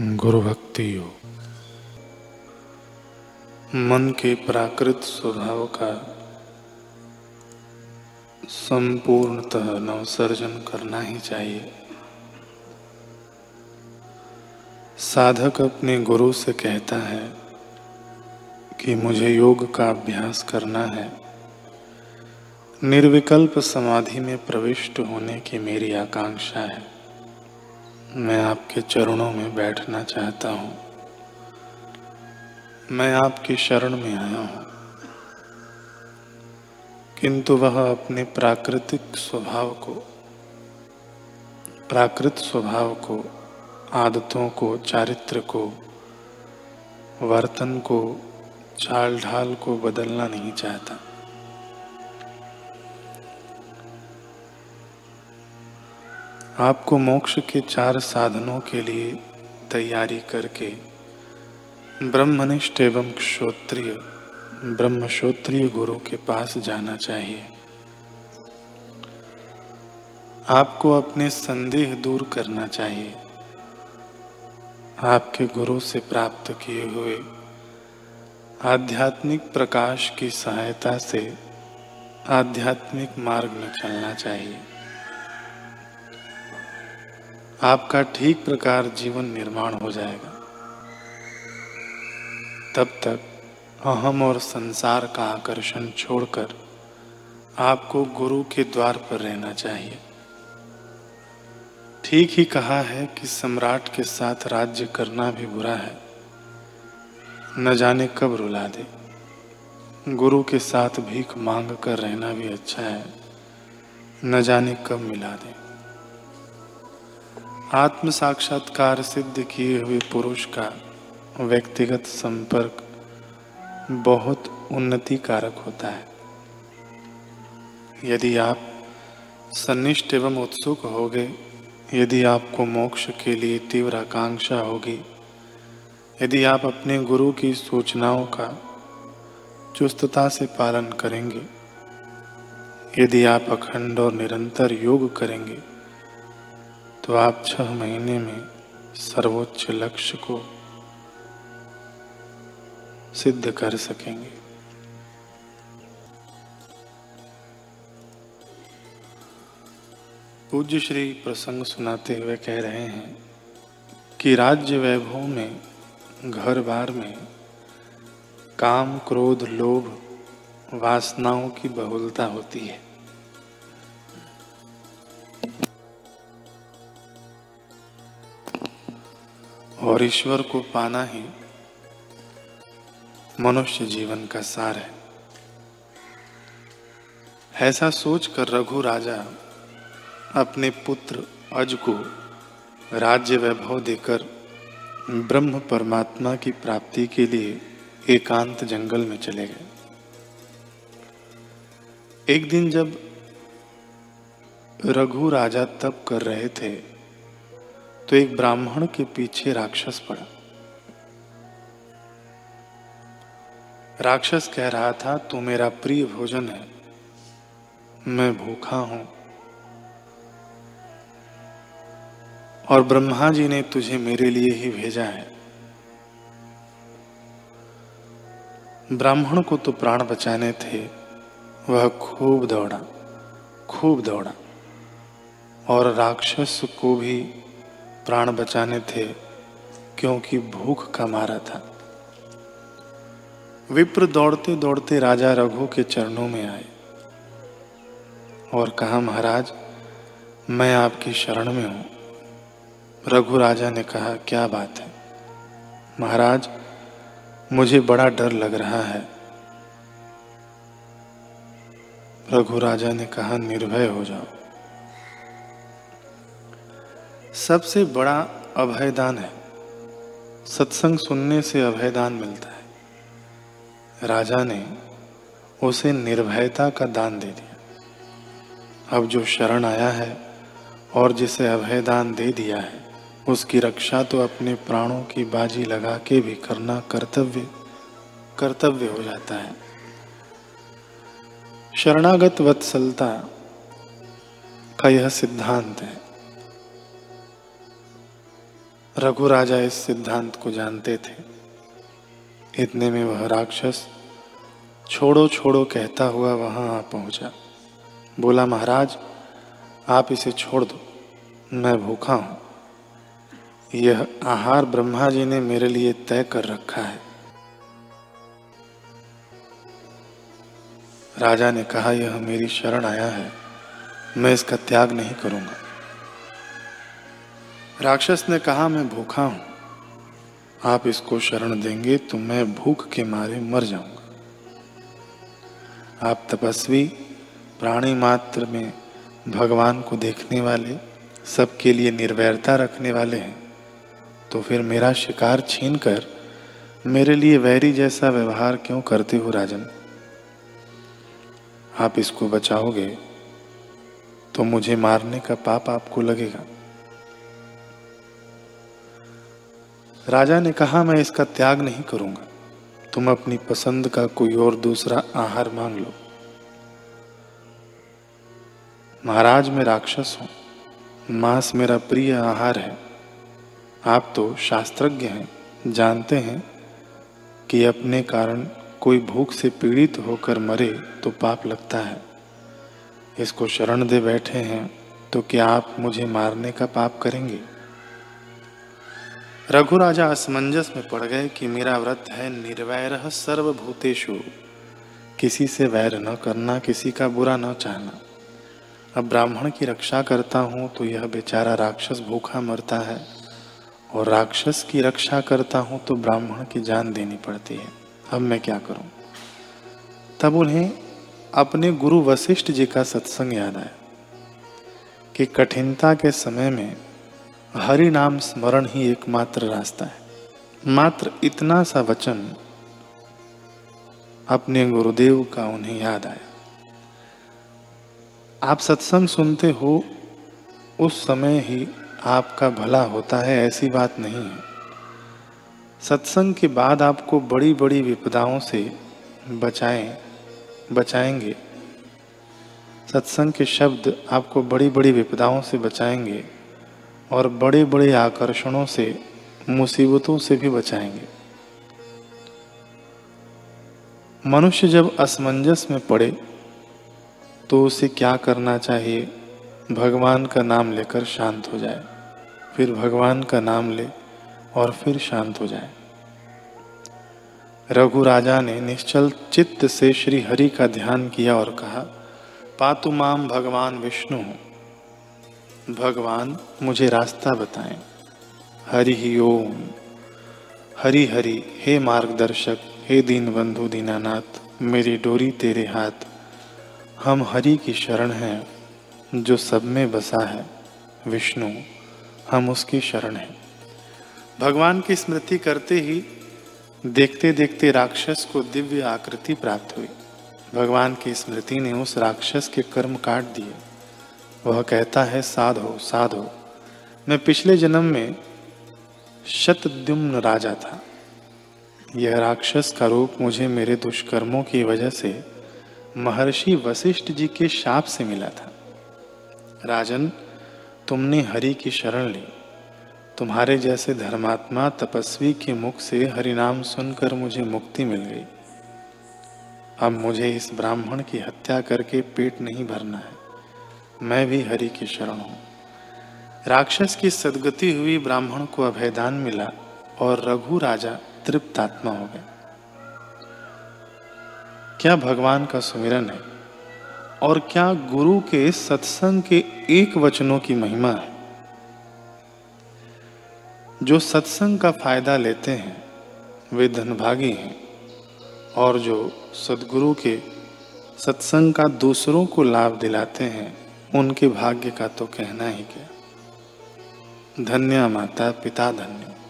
गुरु भक्ति योग मन के प्राकृत स्वभाव का संपूर्णतः नवसर्जन करना ही चाहिए। साधक अपने गुरु से कहता है कि मुझे योग का अभ्यास करना है। निर्विकल्प समाधि में प्रविष्ट होने की मेरी आकांक्षा है। मैं आपके चरणों में बैठना चाहता हूँ। मैं आपकी शरण में आया हूँ। किंतु वह अपने प्राकृतिक स्वभाव को, प्राकृत स्वभाव को, आदतों को, चारित्र को, वर्तन को, चाल ढाल को बदलना नहीं चाहता। आपको मोक्ष के चार साधनों के लिए तैयारी करके ब्रह्मनिष्ठ एवं क्षोत्रिय ब्रह्मश्रोत्रिय गुरु के पास जाना चाहिए। आपको अपने संदेह दूर करना चाहिए। आपके गुरु से प्राप्त किए हुए आध्यात्मिक प्रकाश की सहायता से आध्यात्मिक मार्ग में चलना चाहिए। आपका ठीक प्रकार जीवन निर्माण हो जाएगा। तब तक अहम और संसार का आकर्षण छोड़कर आपको गुरु के द्वार पर रहना चाहिए। ठीक ही कहा है कि सम्राट के साथ राज्य करना भी बुरा है। न जाने कब रुला दे। गुरु के साथ भीख मांग कर रहना भी अच्छा है। न जाने कब मिला दे। आत्म साक्षात्कार सिद्ध किए हुए पुरुष का व्यक्तिगत संपर्क बहुत उन्नति कारक होता है। यदि आप सन्निष्ठ एवं उत्सुक हो गए यदि आपको मोक्ष के लिए तीव्र आकांक्षा होगी, यदि आप अपने गुरु की सूचनाओं का चुस्तता से पालन करेंगे, यदि आप अखंड और निरंतर योग करेंगे तो आप छह महीने में सर्वोच्च लक्ष्य को सिद्ध कर सकेंगे। पूज्य श्री प्रसंग सुनाते हुए कह रहे हैं कि राज्य वैभव में, घर बार में काम, क्रोध, लोभ, वासनाओं की बहुलता होती है। और ईश्वर को पाना ही मनुष्य जीवन का सार है। ऐसा सोचकर रघु राजा अपने पुत्र अज को राज्य वैभव देकर ब्रह्म परमात्मा की प्राप्ति के लिए एकांत जंगल में चले गए। एक दिन जब रघु राजा तप कर रहे थे तो एक ब्राह्मण के पीछे राक्षस पड़ा। राक्षस कह रहा था, तू मेरा प्रिय भोजन है, मैं भूखा हूँ। और ब्रह्मा जी ने तुझे मेरे लिए ही भेजा है। ब्राह्मण को तो प्राण बचाने थे, वह खूब दौड़ा खूब दौड़ा। और राक्षस को भी प्राण बचाने थे, क्योंकि भूख का मारा था। विप्र दौड़ते दौड़ते राजा रघु के चरणों में आए और कहा, महाराज, मैं आपकी शरण में हूँ। रघु राजा ने कहा, क्या बात है? महाराज, मुझे बड़ा डर लग रहा है। रघु राजा ने कहा, निर्भय हो जाओ। सबसे बड़ा अभयदान है। सत्संग सुनने से अभयदान मिलता है। राजा ने उसे निर्भयता का दान दे दिया। अब जो शरण आया है और जिसे अभयदान दे दिया है, उसकी रक्षा तो अपने प्राणों की बाजी लगा के भी करना कर्तव्य कर्तव्य हो जाता है। शरणागत वत्सलता का यह सिद्धांत है। रघु राजा इस सिद्धांत को जानते थे। इतने में वह राक्षस छोड़ो छोड़ो कहता हुआ वहाँ आ पहुँचा। बोला, महाराज, आप इसे छोड़ दो, मैं भूखा हूँ। यह आहार ब्रह्मा जी ने मेरे लिए तय कर रखा है। राजा ने कहा, यह मेरी शरण आया है, मैं इसका त्याग नहीं करूँगा। राक्षस ने कहा, मैं भूखा हूँ। आप इसको शरण देंगे तो मैं भूख के मारे मर जाऊँगा। आप तपस्वी, प्राणी मात्र में भगवान को देखने वाले, सबके लिए निर्वैरता रखने वाले हैं तो फिर मेरा शिकार छीन कर मेरे लिए वैरी जैसा व्यवहार क्यों करते हो, राजन? आप इसको बचाओगे तो मुझे मारने का पाप आपको लगेगा। राजा ने कहा, मैं इसका त्याग नहीं करूँगा। तुम अपनी पसंद का कोई और दूसरा आहार मांग लो। महाराज, मैं राक्षस हूँ। मांस मेरा प्रिय आहार है। आप तो शास्त्रज्ञ हैं। जानते हैं कि अपने कारण कोई भूख से पीड़ित होकर मरे तो पाप लगता है। इसको शरण दे बैठे हैं तो क्या आप मुझे मारने का पाप करेंगे? रघु राजा असमंजस में पड़ गए कि मेरा व्रत है निर्वैर सर्वभूतेशु किसी से वैर न करना, किसी का बुरा न चाहना। अब ब्राह्मण की रक्षा करता हूँ तो यह बेचारा राक्षस भूखा मरता है, और राक्षस की रक्षा करता हूँ तो ब्राह्मण की जान देनी पड़ती है। अब मैं क्या करूँ? तब उन्हें अपने गुरु वशिष्ठ जी का सत्संग याद आया कि कठिनता के समय में हरि नाम स्मरण ही एकमात्र रास्ता है। मात्र इतना सा वचन अपने गुरुदेव का उन्हें याद आया। आप सत्संग सुनते हो, उस समय ही आपका भला होता है, ऐसी बात नहीं है। सत्संग के बाद आपको बड़ी बड़ी विपदाओं से बचाएँ, बचाएँगे। सत्संग के शब्द आपको बड़ी बड़ी विपदाओं से बचाएँगे। और बड़े बड़े आकर्षणों से, मुसीबतों से भी बचाएँगे। मनुष्य जब असमंजस में पड़े तो उसे क्या करना चाहिए? भगवान का नाम लेकर शांत हो जाए। फिर भगवान का नाम ले और फिर शांत हो जाए। रघु राजा ने निश्चल चित्त से श्री हरि का ध्यान किया और कहा, पातु माम भगवान विष्णु भगवान, मुझे रास्ता बताएँ। हरि ही ओम। हरि हरि, हे मार्गदर्शक, हे दीन बंधु दीनानाथ, मेरी डोरी तेरे हाथ। हम हरि की शरण हैं, जो सब में बसा है। विष्णु, हम उसकी शरण हैं। भगवान की स्मृति करते ही देखते देखते राक्षस को दिव्य आकृति प्राप्त हुई। भगवान की स्मृति ने उस राक्षस के कर्म काट दिए। वह कहता है, साधो साधो। मैं पिछले जन्म में शतद्युम्न राजा था। यह राक्षस का रूप मुझे मेरे दुष्कर्मों की वजह से महर्षि वशिष्ठ जी के शाप से मिला था। राजन, तुमने हरि की शरण ली। तुम्हारे जैसे धर्मात्मा तपस्वी के मुख से हरिनाम सुनकर मुझे मुक्ति मिल गई। अब मुझे इस ब्राह्मण की हत्या करके पेट नहीं भरना है। मैं भी हरि की शरण हूँ। राक्षस की सदगति हुई ब्राह्मण को अभयदान मिला और रघु राजा तृप्त आत्मा हो गए। क्या भगवान का सुमिरन है और क्या गुरु के सत्संग के एक वचनों की महिमा है? जो सत्संग का फ़ायदा लेते हैं, वे धनभागी हैं और जो सदगुरु के सत्संग का दूसरों को लाभ दिलाते हैं उनके भाग्य का तो कहना ही क्या? धन्य माता पिता धन्य।